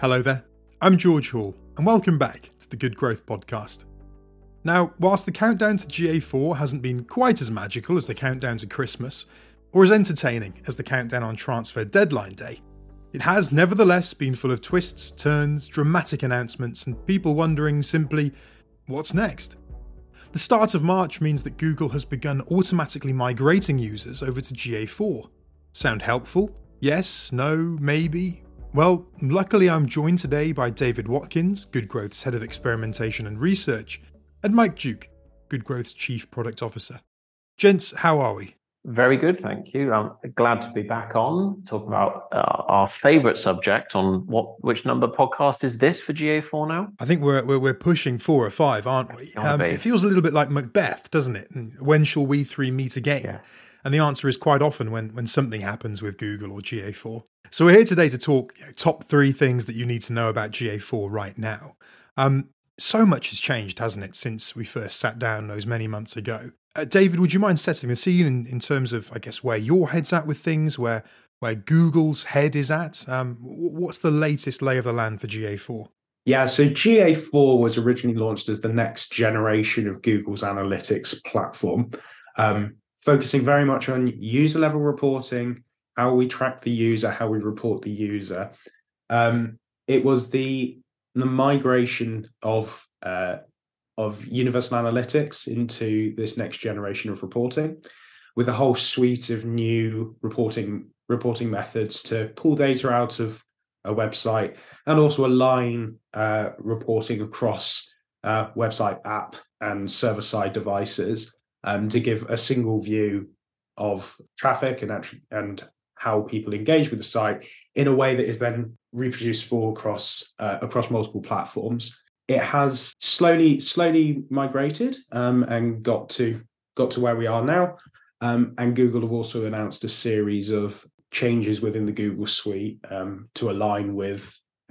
Hello there, I'm George Hall, and welcome back to the Good Growth Podcast. Now, whilst the countdown to GA4 hasn't been quite as magical as the countdown to Christmas, or as entertaining as the countdown on transfer deadline day, it has nevertheless been full of twists, turns, dramatic announcements, and people wondering simply, what's next? The start of March means that Google has begun automatically migrating users over to GA4. Sound helpful? Yes, no, maybe, well, luckily I'm joined today by David Watkins, Good Growth's Head of Experimentation and Research, and Mike Duke, Good Growth's Chief Product Officer. Gents, how are we? Very good, thank you. I'm glad to be back on talk about uh, our favourite subject on what which number podcast is this for GA4 now? I think we're we're, we're pushing four or five, aren't we? Um, it feels a little bit like Macbeth, doesn't it? When shall we three meet again? Yes. And the answer is quite often when when something happens with Google or GA4. So we're here today to talk you know, top three things that you need to know about GA4 right now. Um, so much has changed, hasn't it, since we first sat down those many months ago? Uh, David, would you mind setting the scene in, in terms of, I guess, where your head's at with things, where where Google's head is at? Um, what's the latest lay of the land for GA4? Yeah, so GA4 was originally launched as the next generation of Google's analytics platform, um, focusing very much on user level reporting, how we track the user, how we report the user. Um, it was the the migration of uh, of Universal Analytics into this next generation of reporting, with a whole suite of new reporting reporting methods to pull data out of a website and also align uh, reporting across uh, website app and server side devices um, to give a single view of traffic and and how people engage with the site in a way that is then reproducible across uh, across multiple platforms. It has slowly slowly migrated um, and got to got to where we are now. Um, and Google have also announced a series of changes within the Google Suite um, to align with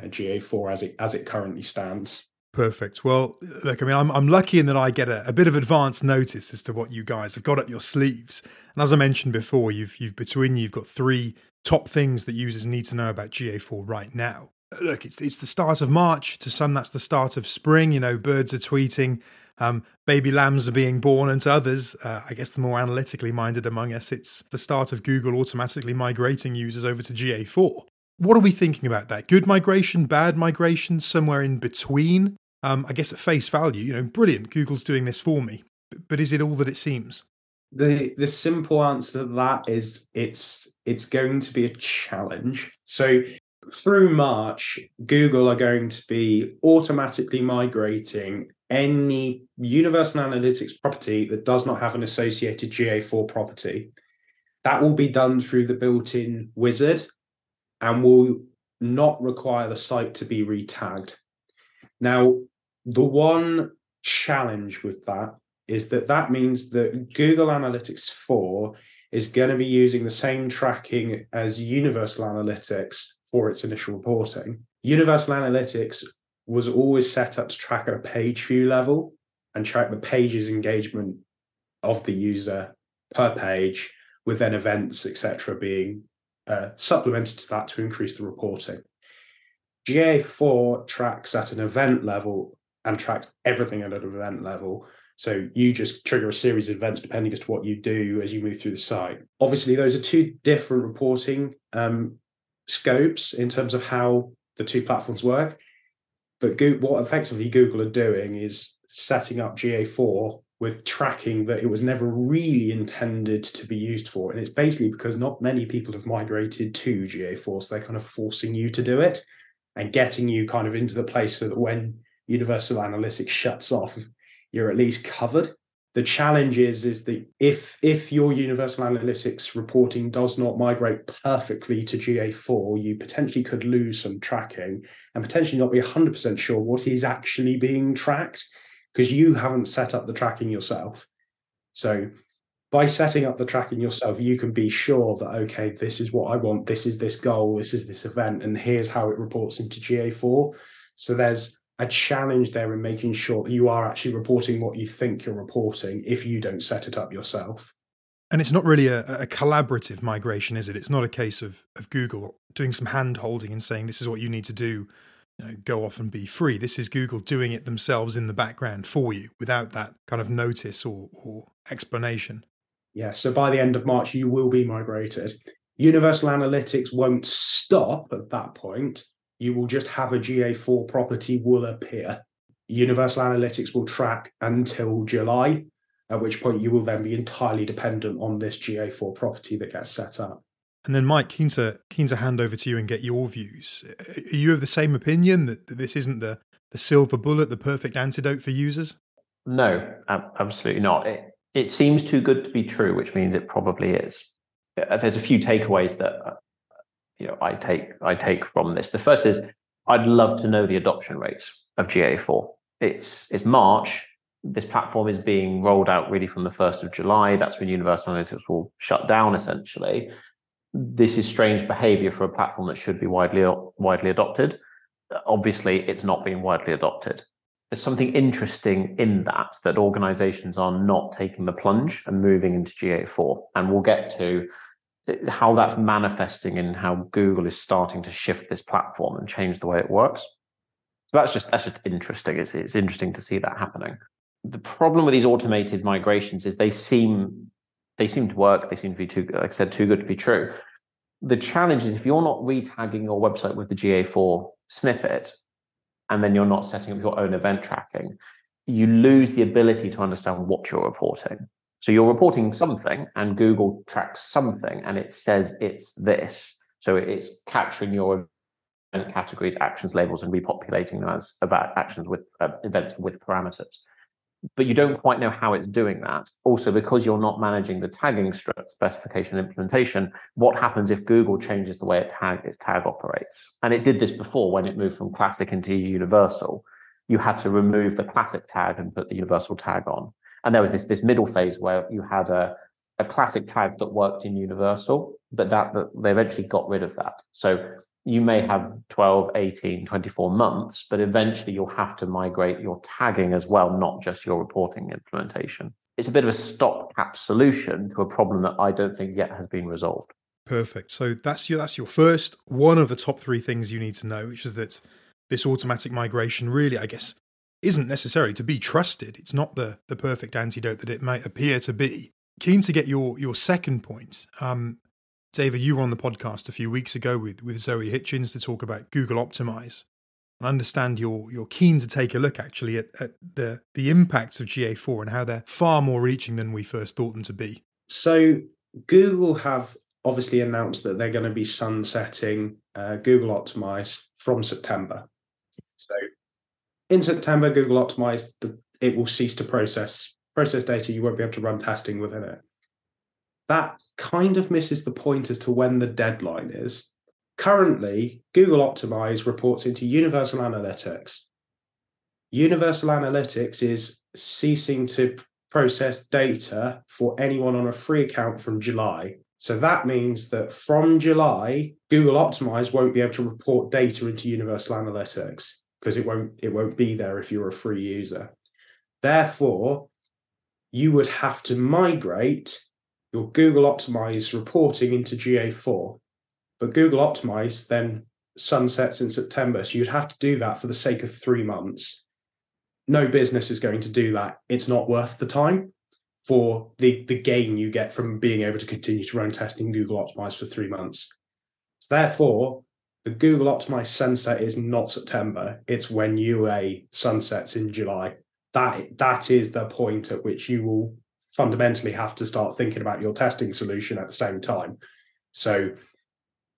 uh, GA4 as it as it currently stands. Perfect. Well, look, I mean, I'm, I'm lucky in that I get a, a, bit of advance notice as to what you guys have got up your sleeves. And as I mentioned before, you've you've between you, you've got three top things that users need to know about GA4 right now. Look, it's it's the start of March. To some, that's the start of spring. You know, birds are tweeting, um, baby lambs are being born, and to others, uh, I guess the more analytically minded among us, it's the start of Google automatically migrating users over to GA4. What are we thinking about that? Good migration, bad migration, somewhere in between? Um, I guess at face value, you know, brilliant. Google's doing this for me, but is it all that it seems? The the simple answer to that is it's it's going to be a challenge. So through March, Google are going to be automatically migrating any Universal Analytics property that does not have an associated GA4 property. That will be done through the built-in wizard and will not require the site to be retagged. Now, the one challenge with that is that that means that Google Analytics 4 is going to be using the same tracking as Universal Analytics for its initial reporting. Universal Analytics was always set up to track at a page view level and track the page's engagement of the user per page, with then events, etc., being uh, supplemented to that to increase the reporting. GA4 tracks at an event level and tracks everything at an event level. So you just trigger a series of events depending as to what you do as you move through the site. Obviously, those are two different reporting um, scopes in terms of how the two platforms work. But what effectively Google are doing is setting up GA4 with tracking that it was never really intended to be used for. And it's basically because not many people have migrated to GA4, so they're kind of forcing you to do it and getting you kind of into the place so that when universal analytics shuts off you're at least covered. The challenge is is that if if your universal analytics reporting does not migrate perfectly to ga4 you potentially could lose some tracking and potentially not be 100% sure what is actually being tracked because you haven't set up the tracking yourself so by setting up the tracking yourself, you can be sure that, okay, this is what I want, this is this goal, this is this event, and here's how it reports into GA4. So there's a challenge there in making sure that you are actually reporting what you think you're reporting if you don't set it up yourself. And it's not really a, a collaborative migration, is it? It's not a case of, of Google doing some hand holding and saying, this is what you need to do know, go off and be free. This is Google doing it themselves in the background for you without that kind of notice or, or explanation. Yeah, so by the end of March, you will be migrated. Universal Analytics won't stop at that point. You will just have a GA4 property will appear. Universal Analytics will track until July, at which point you will then be entirely dependent on this GA4 property that gets set up. And then, Mike, keen to keen to hand over to you and get your views. Are you of the same opinion that this isn't the the silver bullet, the perfect antidote for users? No, absolutely not. It, it seems too good to be true, which means it probably is. Uh, there's a few takeaways that uh, you know I take I take from this. The first is I'd love to know the adoption rates of GA4. It's it's March. This platform is being rolled out really from the first of July. That's when Universal Analytics will shut down essentially this is strange behavior for a platform that should be widely widely adopted. Obviously, it's not being widely adopted. There's something interesting in that that organizations are not taking the plunge and moving into GA4. And we'll get to how that's manifesting in how Google is starting to shift this platform and change the way it works. So that's just that's just interesting. It's it's interesting to see that happening. The problem with these automated migrations is they seem they seem to work. They seem to be too, like I said, too good to be true. The challenge is if you're not retagging your website with the GA4 snippet, and then you're not setting up your own event tracking, you lose the ability to understand what you're reporting. So you're reporting something, and Google tracks something, and it says it's this. So it's capturing your event categories, actions, labels, and repopulating them as about actions with uh, events with parameters but you don't quite know how it's doing that. Also, because you're not managing the tagging specification implementation, what happens if Google changes the way it tag its tag operates? And it did this before when it moved from classic into universal. You had to remove the classic tag and put the universal tag on. And there was this this middle phase where you had a a classic tag that worked in universal, but that, that they eventually got rid of that. So you may have 12, 18, 24 months, but eventually you'll have to migrate your tagging as well, not just your reporting implementation. It's a bit of a stopgap solution to a problem that I don't think yet has been resolved. Perfect. So that's your that's your first one of the top three things you need to know, which is that this automatic migration really, I guess, isn't necessarily to be trusted. It's not the the perfect antidote that it might appear to be. Keen to get your your second point. Um, David, you were on the podcast a few weeks ago with, with Zoe Hitchens to talk about Google Optimize. I understand you're you're keen to take a look actually at, at the the impacts of GA4 and how they're far more reaching than we first thought them to be. So Google have obviously announced that they're going to be sunsetting uh, Google Optimize from September. So in September, Google Optimize it will cease to process process data. You won't be able to run testing within it that kind of misses the point as to when the deadline is. Currently, Google Optimize reports into Universal Analytics. Universal Analytics is ceasing to process data for anyone on a free account from July. So that means that from July, Google Optimize won't be able to report data into Universal Analytics because it won't it won't be there if you're a free user. Therefore, you would have to migrate your Google Optimize reporting into GA4. But Google Optimize then sunsets in September. So you'd have to do that for the sake of three months. No business is going to do that. It's not worth the time for the, the gain you get from being able to continue to run testing Google Optimize for three months. So therefore, the Google Optimize sunset is not September. It's when UA sunsets in July. That that is the point at which you will fundamentally have to start thinking about your testing solution at the same time. So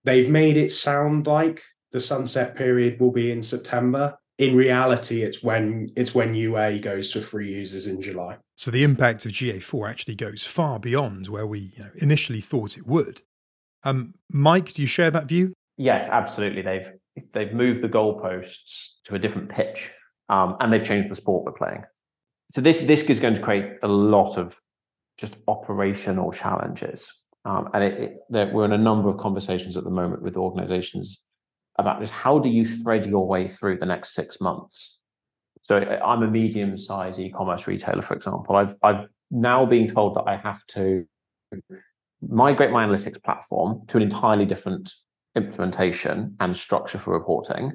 they've made it sound like the sunset period will be in September. In reality, it's when it's when UA goes to free users in July. So the impact of GA4 actually goes far beyond where we you know, initially thought it would. Um, Mike, do you share that view? Yes, absolutely. They've they've moved the goalposts to a different pitch, um, and they've changed the sport we're playing. So this this is going to create a lot of just operational challenges. Um, and it, it, we're in a number of conversations at the moment with organizations about just how do you thread your way through the next six months. So I'm a medium-sized e-commerce retailer, for example. I've I've now been told that I have to migrate my analytics platform to an entirely different implementation and structure for reporting,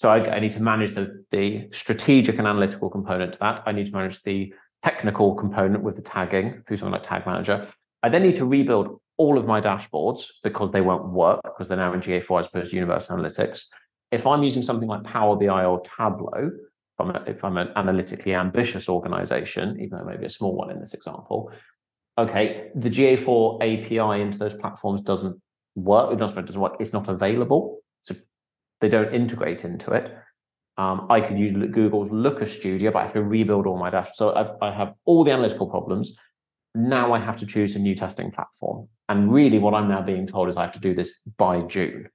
So I, I need to manage the, the strategic and analytical component to that. I need to manage the technical component with the tagging through something like Tag Manager. I then need to rebuild all of my dashboards because they won't work because they're now in GA4 as opposed to Universal Analytics. If I'm using something like Power BI or Tableau, if I'm, a, if I'm an analytically ambitious organization, even though maybe a small one in this example, okay, the GA4 API into those platforms doesn't work. It doesn't work. It's not available. So they don't integrate into it. Um, I could use Google's Looker Studio, but I have to rebuild all my dashboards. So I've, I have all the analytical problems. Now I have to choose a new testing platform. And really, what I'm now being told is I have to do this by June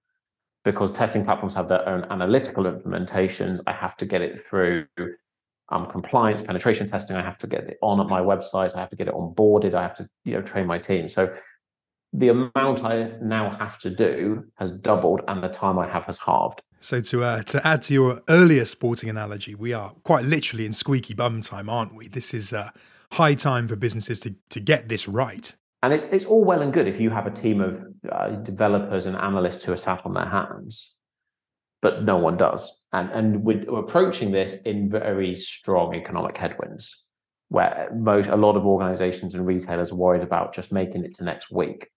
because testing platforms have their own analytical implementations. I have to get it through um, compliance, penetration testing. I have to get it on at my website. I have to get it onboarded. I have to you know train my team. So the amount I now have to do has doubled, and the time I have has halved. So to uh, to add to your earlier sporting analogy, we are quite literally in squeaky bum time, aren't we? This is uh, high time for businesses to to get this right. And it's it's all well and good if you have a team of uh, developers and analysts who are sat on their hands, but no one does. And and we're, approaching this in very strong economic headwinds, where most a lot of organisations and retailers are worried about just making it to next week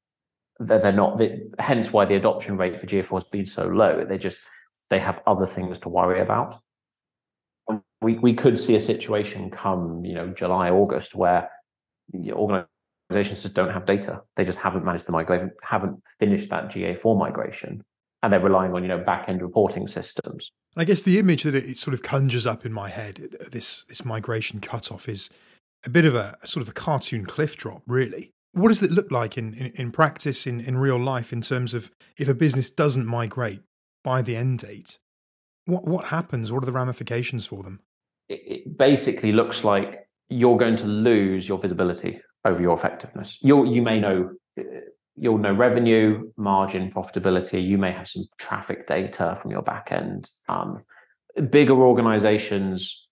they're, they're not. They, hence, why the adoption rate for GA4 has been so low. They just they have other things to worry about. We we could see a situation come, you know, July August where organizations just don't have data. They just haven't managed to migrate, haven't finished that GA4 migration, and they're relying on you know back end reporting systems. I guess the image that it sort of conjures up in my head, this this migration cutoff, is a bit of a sort of a cartoon cliff drop, really. What does it look like in, in, in practice, in, in real life, in terms of if a business doesn't migrate by the end date? What, what happens? What are the ramifications for them? It, it basically looks like you're going to lose your visibility over your effectiveness. you you may know you'll know revenue, margin, profitability. You may have some traffic data from your back end. Um, bigger organizations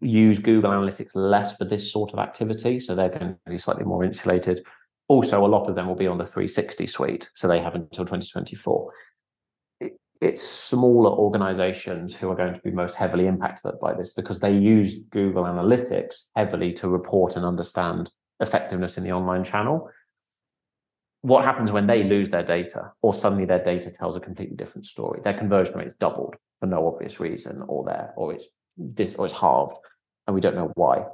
use Google Analytics less for this sort of activity, so they're going to be slightly more insulated. Also, a lot of them will be on the 360 suite, so they have until 2024. it's smaller organizations who are going to be most heavily impacted by this because they use Google Analytics heavily to report and understand effectiveness in the online channel. What happens when they lose their data, or suddenly their data tells a completely different story? Their conversion rate is doubled for no obvious reason, or their or it's dis or it's halved, and we don't know why.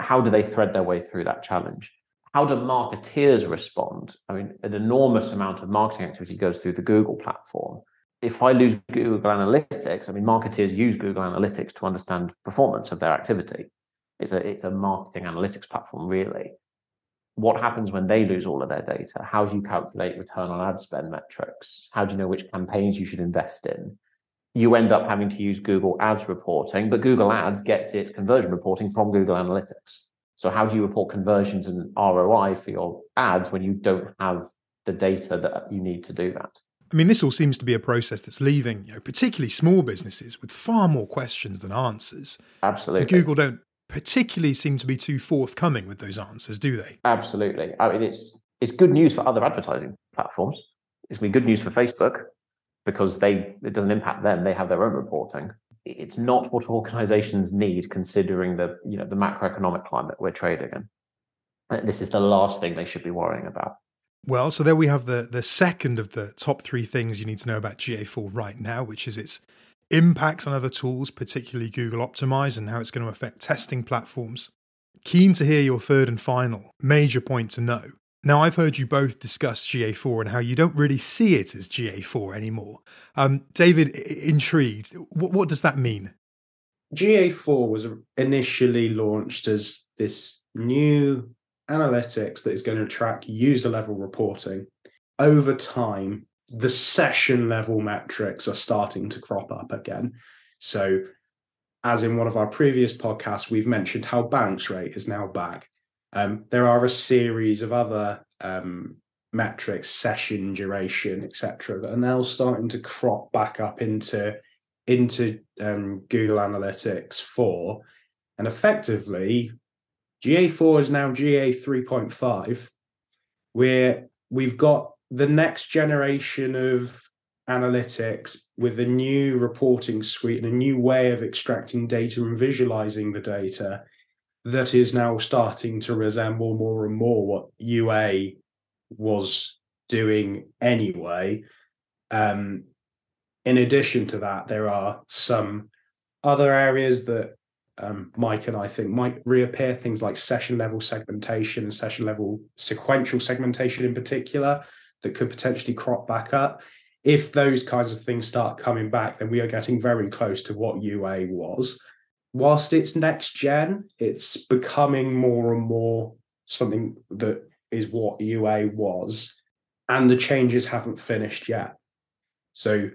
How do they thread their way through that challenge? How do marketeers respond? I mean, an enormous amount of marketing activity goes through the Google platform. If I lose Google Analytics, I mean, marketeers use Google Analytics to understand performance of their activity. It's a it's a marketing analytics platform, really. What happens when they lose all of their data? How do you calculate return on ad spend metrics? How do you know which campaigns you should invest in? you end up having to use Google Ads reporting, but Google Ads gets its conversion reporting from Google Analytics. So how do you report conversions and ROI for your ads when you don't have the data that you need to do that? I mean, this all seems to be a process that's leaving, you know, particularly small businesses with far more questions than answers. Absolutely. And Google don't particularly seem to be too forthcoming with those answers, do they? Absolutely. I mean, it's it's good news for other advertising platforms. It's been good news for Facebook because they it doesn't impact them. They have their own reporting. It's not what organizations need considering the you know the macroeconomic climate we're trading in. This is the last thing they should be worrying about. Well, so there we have the the second of the top three things you need to know about GA4 right now, which is its impacts on other tools, particularly Google Optimize, and how it's going to affect testing platforms. Keen to hear your third and final major point to know. Now, I've heard you both discuss GA4 and how you don't really see it as GA4 anymore. Um, David, intrigued, what, what does that mean? GA4 was initially launched as this new analytics that is going to track user level reporting. Over time, the session level metrics are starting to crop up again. So, as in one of our previous podcasts, we've mentioned how bounce rate is now back. Um, there are a series of other um, metrics, session duration, etc., that are now starting to crop back up into into um, Google Analytics 4, and effectively, GA4 is now GA 3.5, where we've got the next generation of analytics with a new reporting suite and a new way of extracting data and visualizing the data that is now starting to resemble more and more what UA was doing anyway. Um, in addition to that, there are some other areas that um, Mike and I think might reappear, things like session level segmentation and session level sequential segmentation in particular, that could potentially crop back up. If those kinds of things start coming back, then we are getting very close to what UA was. Whilst it's next gen, it's becoming more and more something that is what UA was, and the changes haven't finished yet. So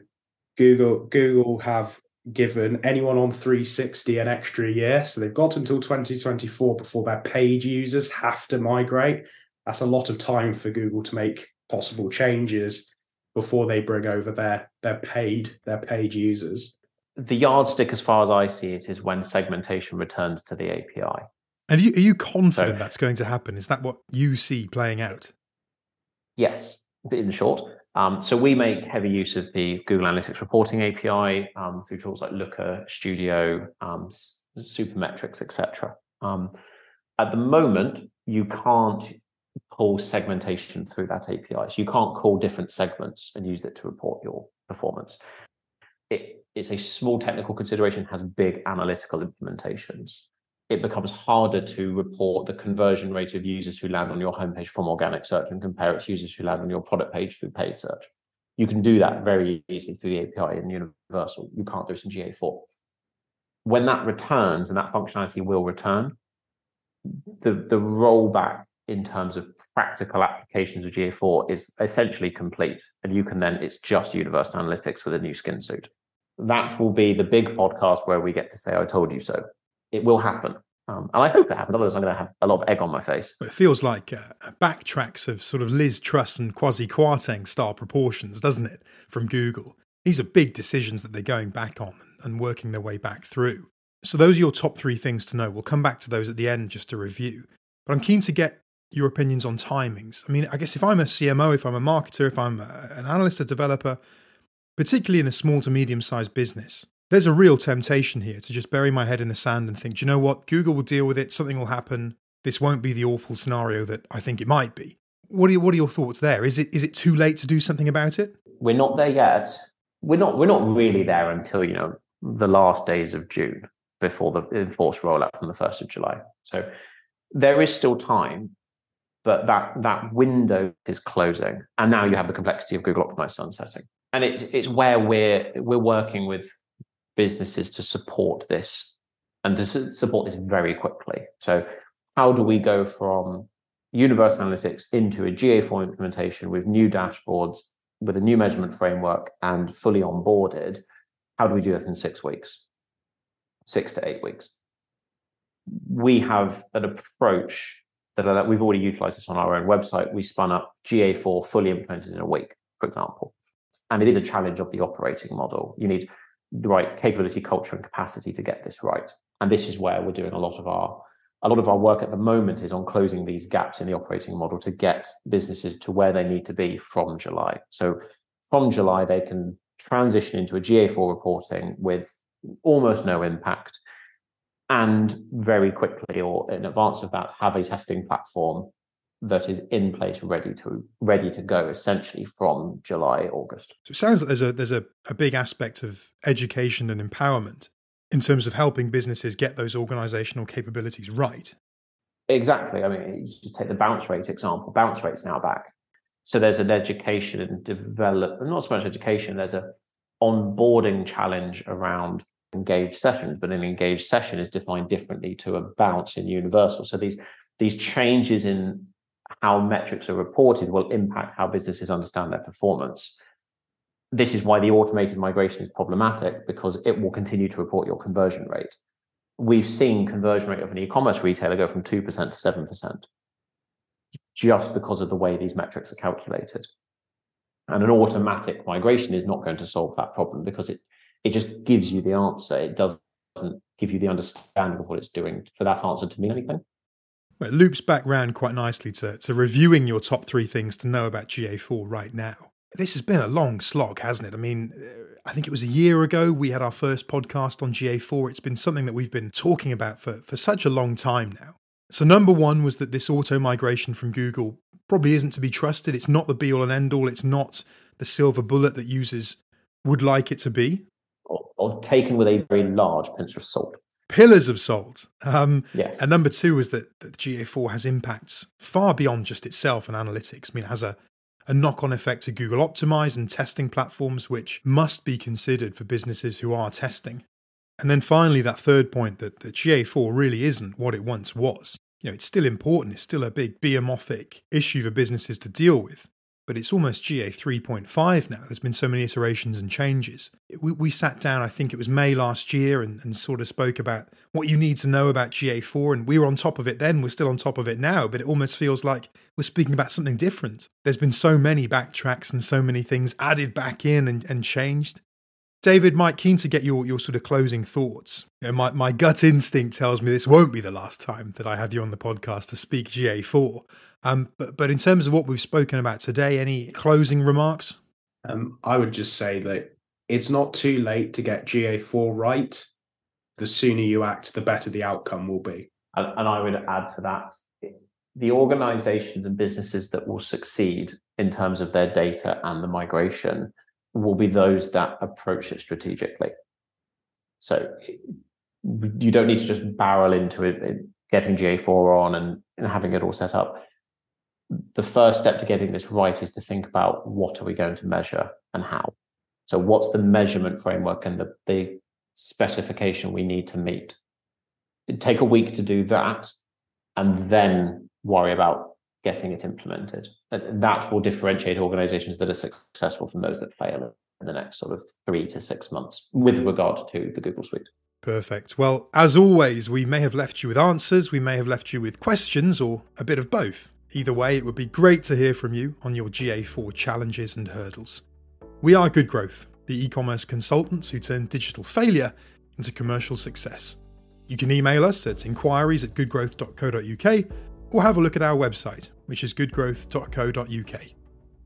Google Google have given anyone on 360 an extra year. So they've got until 2024 before their paid users have to migrate. That's a lot of time for Google to make possible changes before they bring over their their paid their paid users. The yardstick, as far as I see it, is when segmentation returns to the API. And are you, are you confident so, that's going to happen? Is that what you see playing out? Yes, in short. Um, so we make heavy use of the Google Analytics reporting API um, through tools like Looker, Studio, um, Supermetrics, etc. Um, at the moment, you can't pull segmentation through that API. So you can't call different segments and use it to report your performance. It, it's a small technical consideration, has big analytical implementations it becomes harder to report the conversion rate of users who land on your homepage from organic search and compare it to users who land on your product page through paid search. You can do that very easily through the API in Universal. You can't do it in GA4. When that returns, and that functionality will return, the, the rollback in terms of practical applications of GA4 is essentially complete. And you can then, it's just Universal Analytics with a new skin suit. That will be the big podcast where we get to say, I told you so it will happen. Um, and I hope it happens. Otherwise, I'm going to have a lot of egg on my face. It feels like uh, backtracks of sort of Liz Truss and Kwasi Kwarteng style proportions, doesn't it, from Google? These are big decisions that they're going back on and working their way back through. So, those are your top three things to know. We'll come back to those at the end just to review. But I'm keen to get your opinions on timings. I mean, I guess if I'm a CMO, if I'm a marketer, if I'm a, an analyst, a developer, particularly in a small to medium sized business, there's a real temptation here to just bury my head in the sand and think, do you know what, Google will deal with it, something will happen. This won't be the awful scenario that I think it might be. What are, your, what are your thoughts there? Is it is it too late to do something about it? We're not there yet. We're not we're not really there until, you know, the last days of June before the enforced rollout from the 1st of July. So there is still time, but that that window is closing. And now you have the complexity of Google Optimize sunsetting. And it's it's where we're we're working with businesses to support this and to support this very quickly. So, how do we go from universal analytics into a GA4 implementation with new dashboards, with a new measurement framework, and fully onboarded? How do we do that in six weeks, six to eight weeks? We have an approach that, that we've already utilized this on our own website. We spun up GA4 fully implemented in a week, for example. And it is a challenge of the operating model. You need the right capability, culture, and capacity to get this right. And this is where we're doing a lot of our a lot of our work at the moment is on closing these gaps in the operating model to get businesses to where they need to be from July. So from July, they can transition into a GA4 reporting with almost no impact and very quickly or in advance of that have a testing platform that is in place ready to ready to go essentially from July August. So it sounds like there's a there's a, a big aspect of education and empowerment in terms of helping businesses get those organizational capabilities right. Exactly. I mean, you just take the bounce rate example. Bounce rate's now back. So there's an education and develop not so much education, there's a onboarding challenge around engaged sessions, but an engaged session is defined differently to a bounce in universal. So these these changes in how metrics are reported will impact how businesses understand their performance. This is why the automated migration is problematic because it will continue to report your conversion rate. We've seen conversion rate of an e-commerce retailer go from 2% to 7% just because of the way these metrics are calculated. And an automatic migration is not going to solve that problem because it, it just gives you the answer. It doesn't give you the understanding of what it's doing for that answer to mean anything. It loops back round quite nicely to, to reviewing your top three things to know about GA4 right now. This has been a long slog, hasn't it? I mean, uh, I think it was a year ago we had our first podcast on GA4. It's been something that we've been talking about for, for such a long time now. So, number one was that this auto migration from Google probably isn't to be trusted. It's not the be all and end all. It's not the silver bullet that users would like it to be. Or, or taken with a very large pinch of salt. Pillars of salt. Um, yes. And number two is that, that GA4 has impacts far beyond just itself and analytics. I mean, it has a, a knock on effect to Google Optimize and testing platforms, which must be considered for businesses who are testing. And then finally, that third point that, that GA4 really isn't what it once was. You know, it's still important, it's still a big behemothing issue for businesses to deal with, but it's almost GA 3.5 now. There's been so many iterations and changes. We, we sat down, I think it was May last year, and, and sort of spoke about what you need to know about GA4, and we were on top of it then, we're still on top of it now, but it almost feels like we're speaking about something different. There's been so many backtracks and so many things added back in and, and changed. David, Mike, keen to get your, your sort of closing thoughts. You know, my, my gut instinct tells me this won't be the last time that I have you on the podcast to speak GA4. Um, but, but in terms of what we've spoken about today, any closing remarks? Um, I would just say that it's not too late to get GA4 right. The sooner you act, the better the outcome will be. And, and I would add to that the organizations and businesses that will succeed in terms of their data and the migration will be those that approach it strategically. So you don't need to just barrel into it, getting GA4 on and, and having it all set up. The first step to getting this right is to think about what are we going to measure and how. So what's the measurement framework and the, the specification we need to meet? It'd take a week to do that and then worry about getting it implemented. That will differentiate organizations that are successful from those that fail in the next sort of three to six months with regard to the Google Suite. Perfect. Well, as always, we may have left you with answers, we may have left you with questions, or a bit of both. Either way, it would be great to hear from you on your GA4 challenges and hurdles. We are Good Growth, the e commerce consultants who turn digital failure into commercial success. You can email us at inquiries at goodgrowth.co.uk or have a look at our website, which is goodgrowth.co.uk.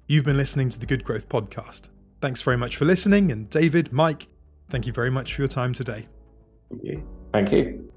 You've been listening to the Good Growth Podcast. Thanks very much for listening, and David, Mike, thank you very much for your time today. Thank you. Thank you.